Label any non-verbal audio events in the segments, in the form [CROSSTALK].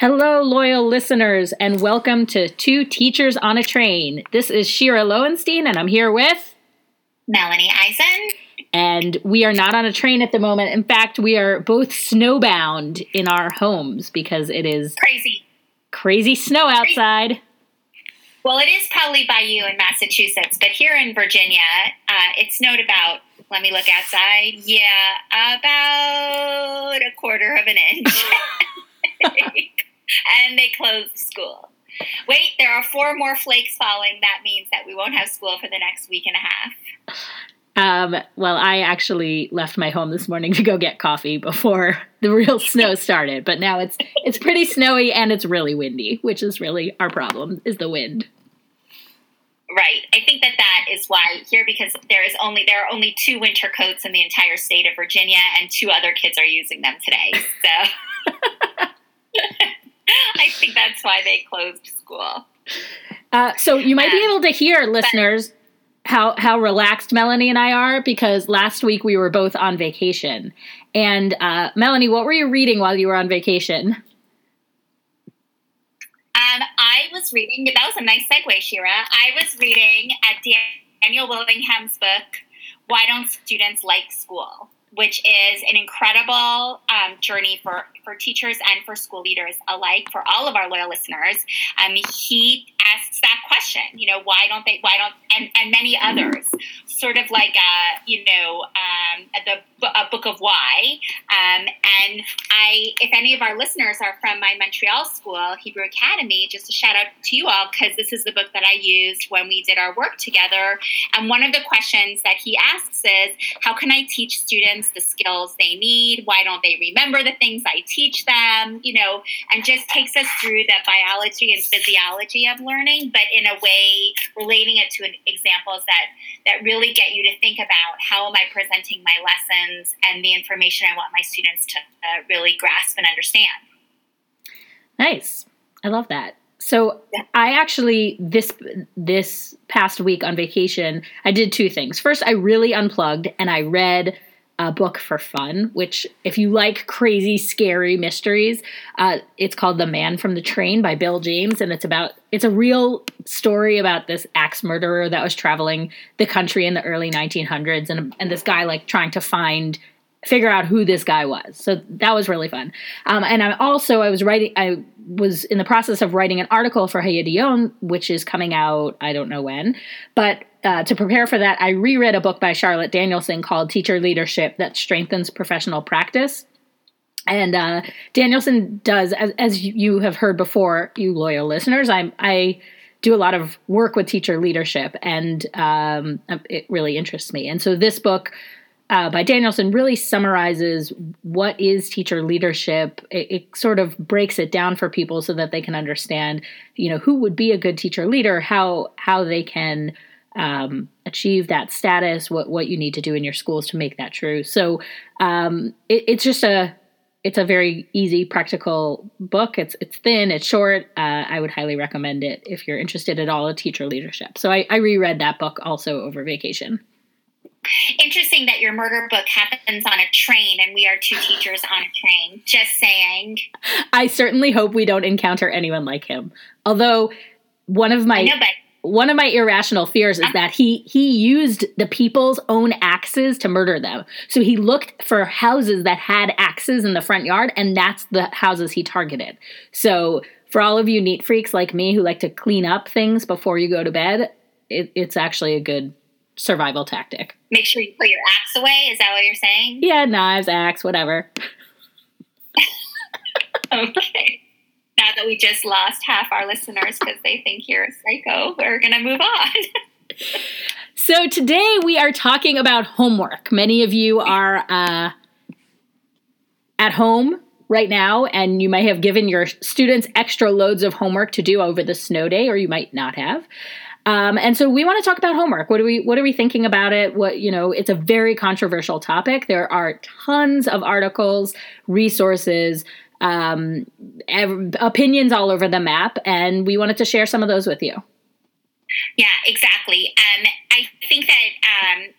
Hello, loyal listeners, and welcome to Two Teachers on a Train. This is Shira Lowenstein, and I'm here with Melanie Eisen. And we are not on a train at the moment. In fact, we are both snowbound in our homes because it is crazy, crazy snow outside. Well, it is probably by you in Massachusetts, but here in Virginia, uh, it snowed about. Let me look outside. Yeah, about a quarter of an inch. [LAUGHS] [LAUGHS] and they closed school. Wait, there are four more flakes falling. That means that we won't have school for the next week and a half. Um, well, I actually left my home this morning [LAUGHS] to go get coffee before the real snow started, but now it's it's pretty snowy and it's really windy, which is really our problem is the wind. Right. I think that that is why here because there is only there are only two winter coats in the entire state of Virginia and two other kids are using them today. So [LAUGHS] [LAUGHS] I think that's why they closed school. Uh, so you might um, be able to hear, listeners, how how relaxed Melanie and I are because last week we were both on vacation. And uh, Melanie, what were you reading while you were on vacation? Um, I was reading. That was a nice segue, Shira. I was reading at Daniel Willingham's book, "Why Don't Students Like School." Which is an incredible um, journey for, for teachers and for school leaders alike, for all of our loyal listeners. Um, he that question, you know, why don't they, why don't, and, and many others, sort of like, a, you know, um, the a book of why. Um, and I, if any of our listeners are from my Montreal school, Hebrew Academy, just a shout out to you all, because this is the book that I used when we did our work together. And one of the questions that he asks is, how can I teach students the skills they need? Why don't they remember the things I teach them? You know, and just takes us through the biology and physiology of learning, but in a way relating it to examples that that really get you to think about how am I presenting my lessons and the information I want my students to uh, really grasp and understand. Nice. I love that. So yeah. I actually this this past week on vacation, I did two things. First, I really unplugged and I read a book for fun, which, if you like crazy, scary mysteries, uh, it's called The Man from the Train by Bill James. And it's about, it's a real story about this axe murderer that was traveling the country in the early 1900s. And, and this guy, like, trying to find figure out who this guy was. So that was really fun. Um, and I also I was writing I was in the process of writing an article for HaYidion, which is coming out I don't know when, but uh, to prepare for that, I reread a book by Charlotte Danielson called Teacher Leadership that strengthens professional practice. And uh, Danielson does, as, as you have heard before, you loyal listeners, I, I do a lot of work with teacher leadership, and um, it really interests me. And so this book uh, by Danielson really summarizes what is teacher leadership. It, it, sort of breaks it down for people so that they can understand, you know, who would be a good teacher leader, how how they can um, achieve that status, what what you need to do in your schools to make that true. So um, it, it's just a it's a very easy, practical book. It's it's thin, it's short. Uh, I would highly recommend it if you're interested at all in teacher leadership. So I, I reread that book also over vacation. Interesting that your murder book happens on a train and we are two teachers on a train. Just saying. I certainly hope we don't encounter anyone like him. Although one of my know, one of my irrational fears is uh-huh. that he he used the people's own axes to murder them. So he looked for houses that had axes in the front yard and that's the houses he targeted. So for all of you neat freaks like me who like to clean up things before you go to bed, it, it's actually a good survival tactic. Make sure you put your axe away. Is that what you're saying? Yeah, knives, axe, whatever. [LAUGHS] okay. Now that we just lost half our listeners because they think you're a psycho, we're going to move on. [LAUGHS] so today we are talking about homework. Many of you are uh, at home right now, and you might have given your students extra loads of homework to do over the snow day, or you might not have. Um, and so we want to talk about homework. What are we what are we thinking about it? What you know, it's a very controversial topic. There are tons of articles, resources, um, ev- opinions all over the map, and we wanted to share some of those with you. Yeah, exactly. Um, I think that um,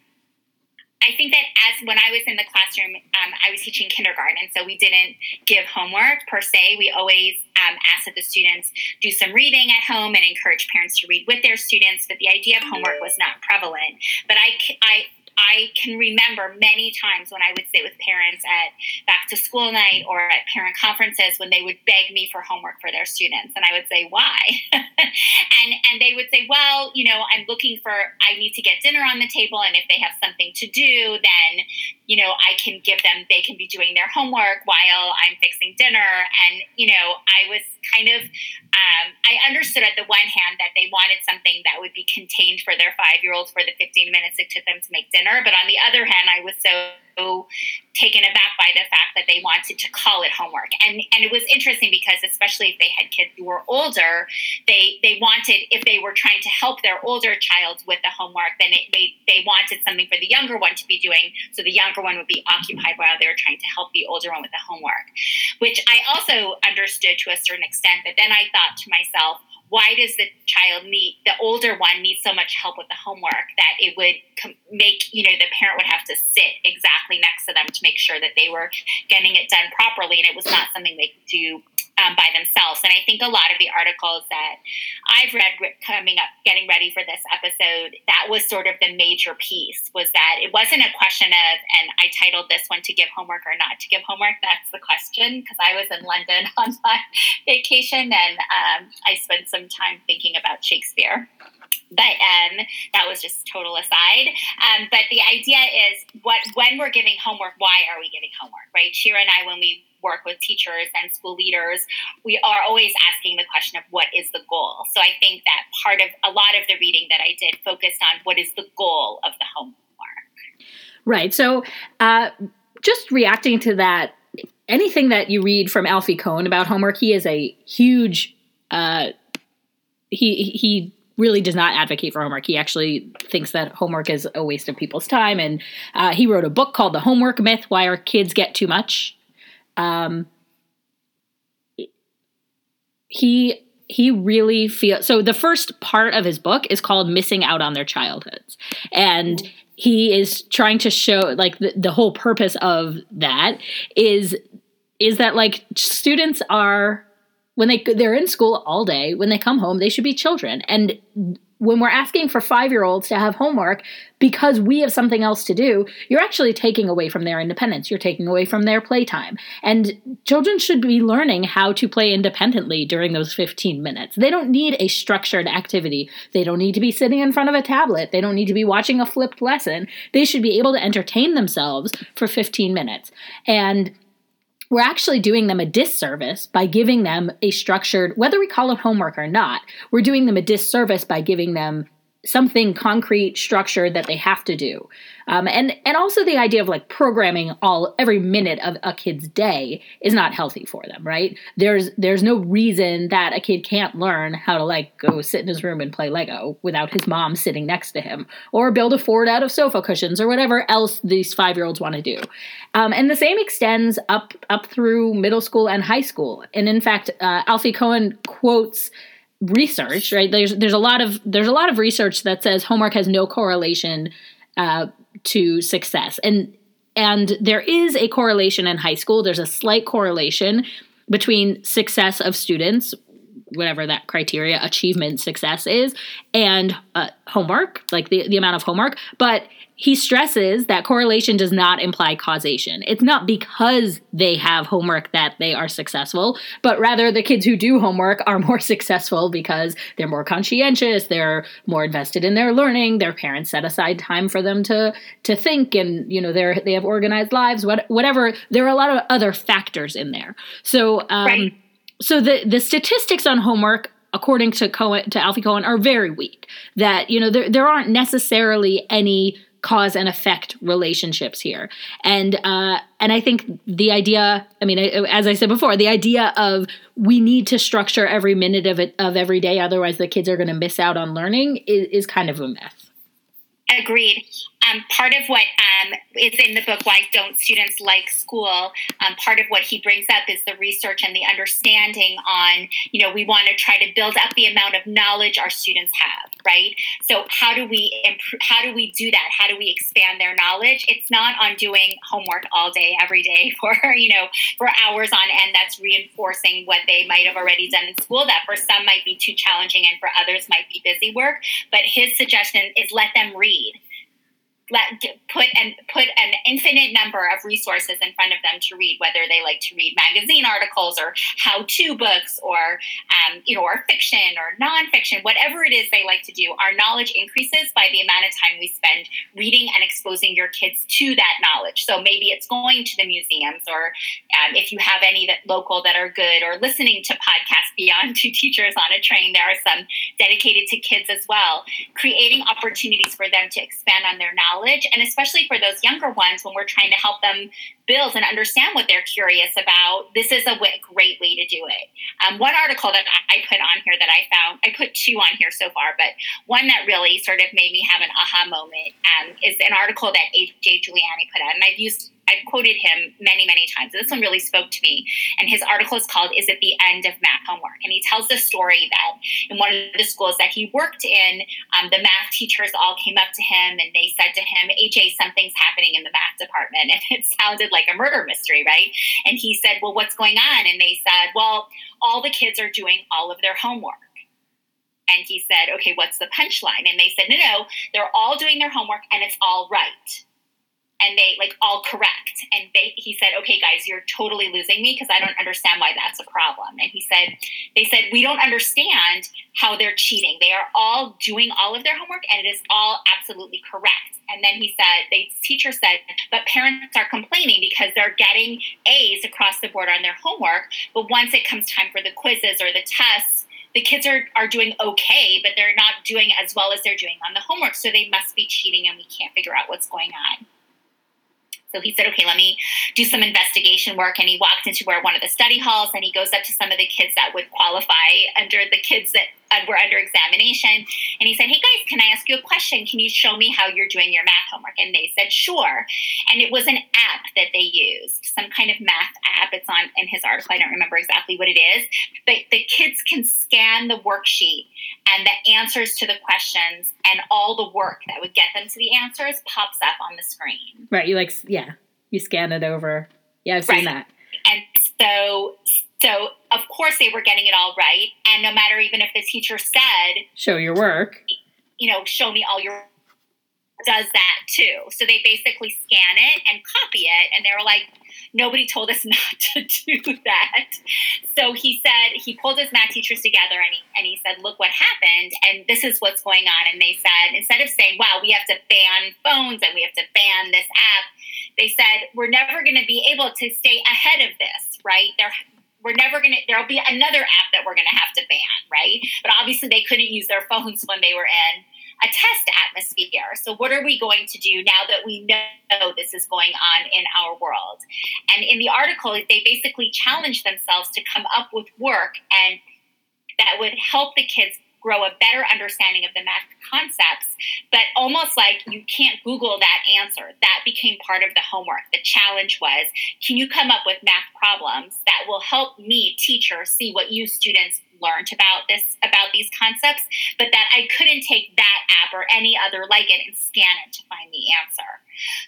I think that as when I was in the classroom, um, I was teaching kindergarten, so we didn't give homework per se. We always um, asked that the students do some reading at home and encourage parents to read with their students. But the idea of homework was not prevalent. But I, I I can remember many times when I would sit with parents at back to school night or at parent conferences when they would beg me for homework for their students, and I would say why, [LAUGHS] and and they would say, well, you know, I'm looking for I need to get dinner on the table, and if they have something to do, then you know I can give them they can be doing their homework while I'm fixing dinner, and you know I was kind of um, I understood at the one hand that they wanted something that would be contained for their five year olds for the 15 minutes it took them to make dinner. But on the other hand, I was so taken aback by the fact that they wanted to call it homework. And and it was interesting because especially if they had kids who were older, they they wanted if they were trying to help their older child with the homework, then it, they they wanted something for the younger one to be doing, so the younger one would be occupied while they were trying to help the older one with the homework, which I also understood to a certain extent. But then I thought to myself, why does the child need the older one need so much help with the homework that it would make you know the parent would have to sit exactly next to them to make sure that they were getting it done properly and it was not something they could do um, by themselves. And I think a lot of the articles that I've read coming up, getting ready for this episode, that was sort of the major piece was that it wasn't a question of, and I titled this one to give homework or not to give homework. That's the question because I was in London [LAUGHS] on my vacation and um, I spent some time thinking about Shakespeare but um, that was just total aside. Um, but the idea is what when we're giving homework, why are we giving homework, right? Shira and I, when we work with teachers and school leaders, we are always asking the question of what is the goal. So I think that part of a lot of the reading that I did focused on what is the goal of the homework. Right. So uh, just reacting to that, anything that you read from Alfie Kohn about homework, he is a huge. Uh, he he really does not advocate for homework. He actually thinks that homework is a waste of people's time, and uh, he wrote a book called "The Homework Myth: Why Our Kids Get Too Much." Um, he he really feels so the first part of his book is called missing out on their childhoods and he is trying to show like the, the whole purpose of that is is that like students are when they they're in school all day when they come home they should be children and when we're asking for five year olds to have homework because we have something else to do, you're actually taking away from their independence. You're taking away from their playtime. And children should be learning how to play independently during those 15 minutes. They don't need a structured activity. They don't need to be sitting in front of a tablet. They don't need to be watching a flipped lesson. They should be able to entertain themselves for 15 minutes. And we're actually doing them a disservice by giving them a structured, whether we call it homework or not, we're doing them a disservice by giving them something concrete structured that they have to do. Um, and and also the idea of like programming all every minute of a kid's day is not healthy for them right? There's there's no reason that a kid can't learn how to like go sit in his room and play lego without his mom sitting next to him or build a fort out of sofa cushions or whatever else these five year olds want to do. Um, and the same extends up up through middle school and high school. And in fact uh, alfie Kohn quotes research right? There's there's a lot of there's a lot of research that says homework has no correlation uh, to success. And and there is a correlation in high school. There's a slight correlation between success of students whatever that criteria achievement success is and uh, homework like the, the amount of homework but he stresses that correlation does not imply causation. It's not because they have homework that they are successful, but rather the kids who do homework are more [LAUGHS] successful because they're more conscientious, they're more invested in their learning, their parents set aside time for them to to think and you know they're they have organized lives, what, whatever. There are a lot of other factors in there. So um, right. So the the statistics on homework according to Kohn to Alfie Kohn are very weak. That you know there there aren't necessarily any cause and effect relationships here and uh, and i think the idea i mean as i said before the idea of we need to structure every minute of it of every day otherwise the kids are going to miss out on learning is, is kind of a myth agreed. Um, part of what um, is in the book why don't students like school? Um, part of what he brings up is the research and the understanding on you know we want to try to build up the amount of knowledge our students have right? So how do we improve, how do we do that? How do we expand their knowledge? It's not on doing homework all day, every day [LAUGHS] for, you know, for hours on end. That's reinforcing what they might have already done in school. That for some might be too challenging and for others might be busy work. But his suggestion is let them read let put and put an infinite number of resources in front of them to read, whether they like to read magazine articles or how-to books or um, you know or fiction or nonfiction, whatever it is they like to do. Our knowledge increases by the amount of time we spend reading and exposing your kids to that knowledge. So maybe it's going to the museums, or um, if you have any that local that are good, or listening to podcasts beyond [LAUGHS] two teachers on a train. There are some dedicated to kids as well, creating opportunities for them to expand on their knowledge and especially for those younger ones when we're trying to help them build and understand what they're curious about, this is a w- great way to do it. Um, one article that I put on here that I found, I put two on here so far, but one that really sort of made me have an aha moment um, is an article that A.J. Juliani put out, and I've used I've quoted him many, many times. This one really spoke to me. And his article is called Is It the End of Math Homework? And he tells the story that in one of the schools that he worked in, um, the math teachers all came up to him and they said to him, AJ, something's happening in the math department. [LAUGHS] And it sounded like a murder mystery, right? And he said, Well, what's going on? And they said, Well, all the kids are doing all of their homework. And he said, Okay, what's the punchline? And they said, No, no, they're all doing their homework and it's all right and they like all correct and they he said okay guys you're totally losing me because i don't understand why that's a problem and he said they said we don't understand how they're cheating they are all doing all of their homework and it is all absolutely correct and then he said the teacher said but parents are complaining because they're getting a's across the board on their homework but once it comes time for the quizzes or the tests the kids are, are doing okay, but they're not doing as well as they're doing on the homework. So they must be cheating, and we can't figure out what's going on. So he said, okay, let me do some investigation work. And he walked into where one of the study halls and he goes up to some of the kids that would qualify under the kids that uh, were under examination. And he said, hey guys, can I ask you a question? Can you show me how you're doing your math homework? And they said, sure. And it was an app that they used, some kind of math app. It's on in his article. I don't remember exactly what it is. But the kids can scan the worksheet and the answers to the questions and all the work that would get them to the answers pops up on the screen. Right. You like, yeah, you scan it over. Yeah, I've seen right. that. And so, so of course they were getting it all right. And no matter even if the teacher said, show your work, you know, show me all your does that too. So they basically scan it and copy it. And they were like, nobody told us [LAUGHS] not to do that. So he said, he pulled his math teachers together and he, and he said, look what happened. And this is what's going on. And they said, instead of saying, wow, we have to ban phones and we have to ban this app, they said, we're never going to be able to stay ahead of this, right? There, we're never going to, there'll be another app that we're going to have to ban, right? But obviously they couldn't use their phones when they were in a test atmosphere. So, what are we going to do now that we know this is going on in our world? And in the article, they basically challenge themselves to come up with work and that would help the kids grow a better understanding of the math concepts, but almost like you can't Google that answer. That became part of the homework. The challenge was can you come up with math problems that will help me, teacher, see what you students learned about this about these concepts, but that I couldn't take that app or any other like it and scan it to find the answer.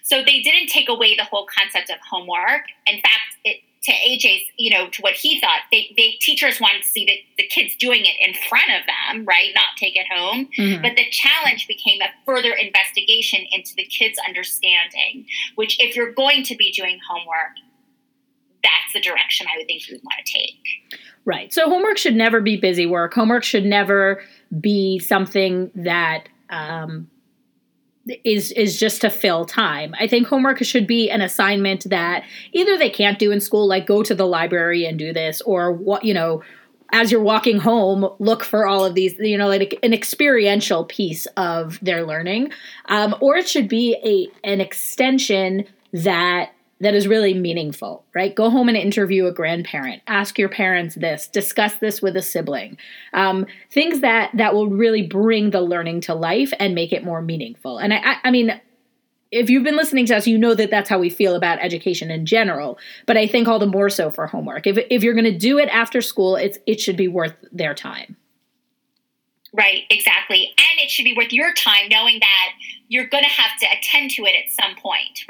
So they didn't take away the whole concept of homework. In fact, it to AJ's, you know, to what he thought, they, they teachers wanted to see the, the kids doing it in front of them, right? Not take it home. Mm-hmm. But the challenge became a further investigation into the kids' understanding, which if you're going to be doing homework, that's the direction I would think you would want to take. Right. So homework should never be busy work. Homework should never be something that um, is is just to fill time. I think homework should be an assignment that either they can't do in school, like go to the library and do this, or what you know, as you're walking home, look for all of these, you know, like an experiential piece of their learning, um, or it should be a an extension that that is really meaningful, right? Go home and interview a grandparent. Ask your parents this. Discuss this with a sibling. Um, things that that will really bring the learning to life and make it more meaningful. And I, I, I mean, if you've been listening to us, you know that that's how we feel about education in general. But I think all the more so for homework. If if you're going to do it after school, it's it should be worth their time. Right, exactly. And it should be worth your time knowing that you're going to have to attend to it at some point,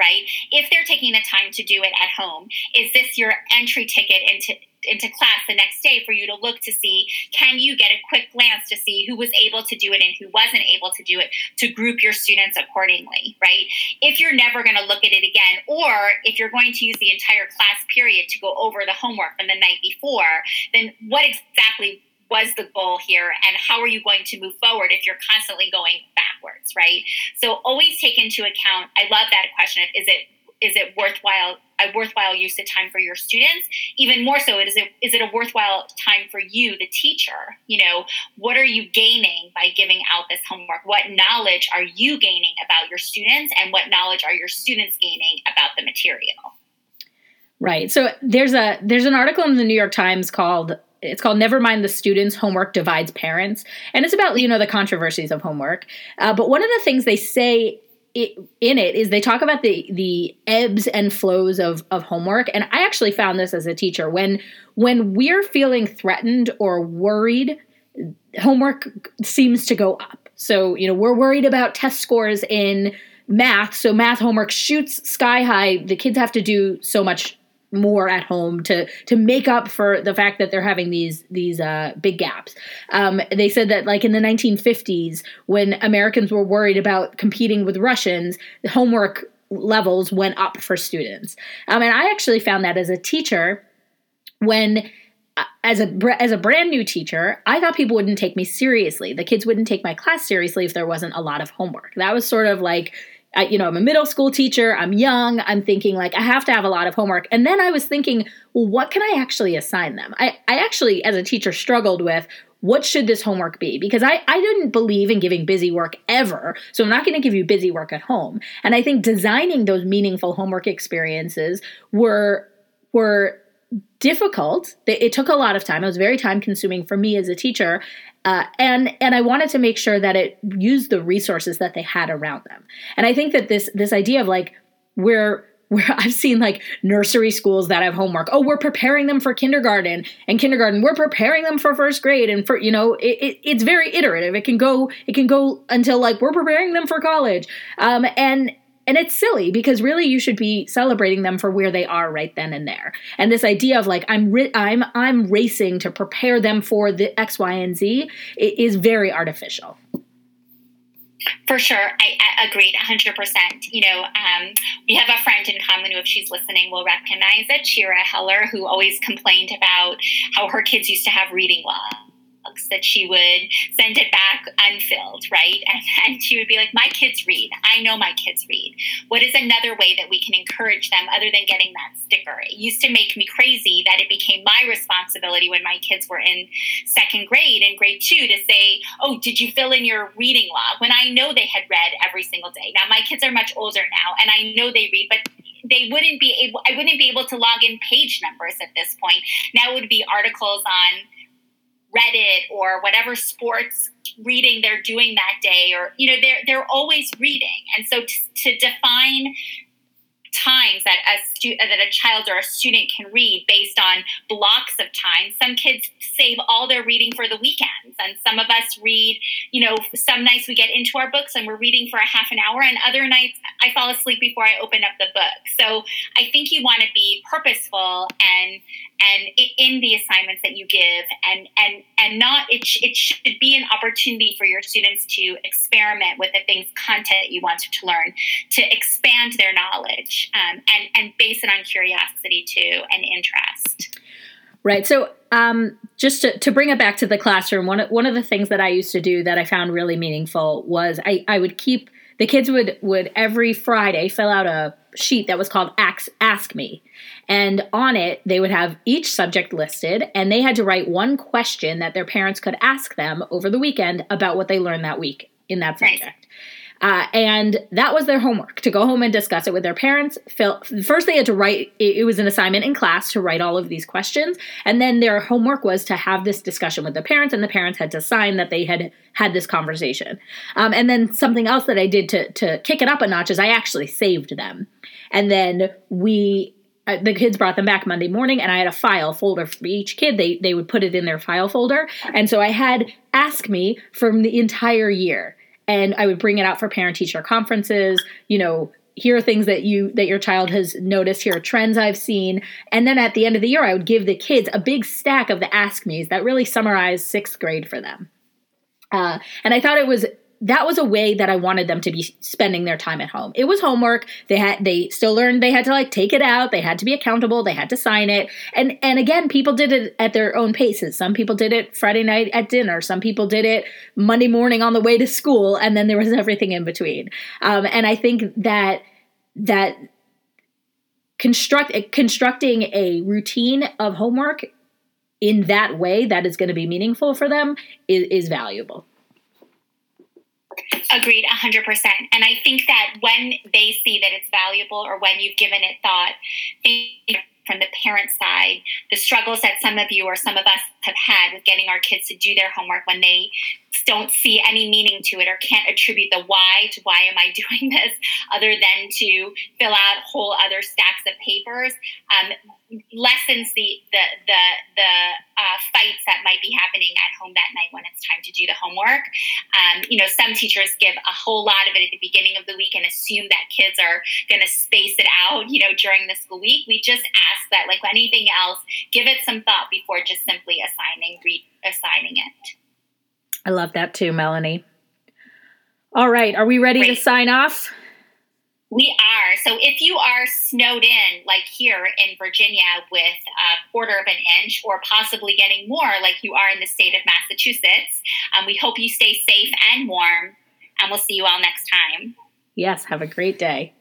taking the time to do it at home, is this your entry ticket into into class the next day for you to look to see can you get a quick glance to see who was able to do it and who wasn't able to do it to group your students accordingly right? If you're never going to look at it again or if you're going to use the entire class period to go over the homework from the night before then what exactly was the goal here and how are you going to move forward if you're constantly going backwards right? So always take into account i love that question of is it is it worthwhile a worthwhile use of time for your students? Even more so is it is it a worthwhile time for you the teacher? You know what are you gaining by giving out this homework? What knowledge are you gaining about your students and what knowledge are your students gaining about the material? Right. So there's a there's an article in the new york times called it's called never mind the students homework divides parents. And it's about you know the controversies of homework. Uh, but one of the things they say it, in it is they talk about the the ebbs and flows of of homework. And i actually found this as a teacher. When when we're feeling threatened or worried homework seems to go up. So you know we're worried about test scores in math. So math homework shoots sky high. The kids have to do so much more at home to to make up for the fact that they're having these these uh, big gaps. Um, they said that like in the 1950s, when Americans were worried about competing with Russians, the homework levels went up for students. Um, and I actually found that as a teacher when uh, as a as a brand new teacher, I thought people wouldn't take me seriously. The kids wouldn't take my class seriously if there wasn't a lot of homework. That was sort of like I, you know, I'm a middle school teacher, I'm young, I'm thinking like I have to have a lot of homework. And then I was thinking, well, what can I actually assign them? I, I actually, as a teacher, struggled with what should this homework be? Because I, I didn't believe in giving busy work ever. So I'm not going to give you busy work at home. And I think designing those meaningful homework experiences were were difficult. It took a lot of time. It was very time consuming for me as a teacher. Uh, and and I wanted to make sure that it used the resources that they had around them. And I think that this this idea of like where where [LAUGHS] I've seen like nursery schools that have homework. Oh, we're preparing them for kindergarten and kindergarten. We're preparing them for first grade and for you know it, it, it's very iterative. It can go it can go until like we're preparing them for college. Um, and and it's silly because really you should be celebrating them for where they are right then and there. And this idea of like i'm ri- i'm i'm racing to prepare them for the x y and z is very artificial. For sure, I, I agreed 100%. You know, um, we have a friend in common who, if she's listening, will recognize it, Shira Heller, who always complained about how her kids used to have reading logs books that she would send it back unfilled, right? [LAUGHS] And, and she would be like, My kids read. I know my kids read. What is another way that we can encourage them other than getting that sticker? It used to make me crazy that it became my responsibility when my kids were in second grade and grade two to say, Oh, did you fill in your reading log? When I know they had read every single day. Now, my kids are much older now, and I know they read, but they wouldn't be able i wouldn't be able to log in page numbers at this point now it would be articles on Reddit or whatever sports reading they're doing that day or you know they're they're always reading. And so to, to define times that a stu- uh, that a child or a student can read based on blocks of time. Some kids save all their reading for the weekends, and some of us read. You know, some nights we get into our books and we're reading for a half an hour, and other nights I fall asleep before I open up the book. So I think you want to be purposeful and and in the assignments that you give and and and not it, sh- it should be an opportunity for your students to experiment with the things content that you want to learn to expand their knowledge um, and and base it on curiosity too and interest. Right so um, just to, to bring it back to the classroom one, one of the things that i used to do that i found really meaningful was i, I would keep the kids would would every friday fill out a sheet that was called ask, ask me. And on it, they would have each subject listed, and they had to write one question that their parents could ask them over the weekend about what they learned that week in that subject. Uh, and that was their homework to go home and discuss it with their parents. First, they had to write, it was an assignment in class to write all of these questions. And then their homework was to have this discussion with the parents, and the parents had to sign that they had had this conversation. Um, and then something else that I did to, to kick it up a notch is I actually saved them. And then we uh, the kids brought them back Monday morning, and I had a file folder for each kid. They they would put it in their file folder, and so I had Ask Me from the entire year, and I would bring it out for parent teacher conferences. You know, here are things that you that your child has noticed. Here are trends I've seen, and then at the end of the year, I would give the kids a big stack of the Ask Me's that really summarized sixth grade for them. Uh, and I thought it was that was a way that I wanted them to be spending their time at home. It was homework. They had they still learned they had to like take it out. They had to be accountable. They had to sign it. And and again, people did it at their own paces. Some people did it Friday night at dinner. Some people did it Monday morning on the way to school, and then there was everything in between. Um, and I think that that construct constructing a routine of homework in that way that is going to be meaningful for them is, is valuable. Agreed, 100%. And I think that when they see that it's valuable or when you've given it thought, from the parent side, the struggles that some of you or some of us have had with getting our kids to do their homework when they don't see any meaning to it or can't attribute the why to why am I [LAUGHS] doing this other than to fill out whole other stacks of papers um, lessens the the the, the uh, fights that might be happening at home that night when it's time to do the homework. Um, you know, some teachers give a whole lot of it at the beginning of the week and assume that kids are going to space it out. You know, during the school week, we just ask that, like anything else, give it some thought before just simply assigning reassigning it. I love that too, Melanie. All right, are we ready Great. to sign off? We are. So if you are snowed in, like here in Virginia, with a quarter of an inch, or possibly getting more, like you are in the state of Massachusetts, um, we hope you stay safe and warm, and we'll see you all next time. Yes, have a great day.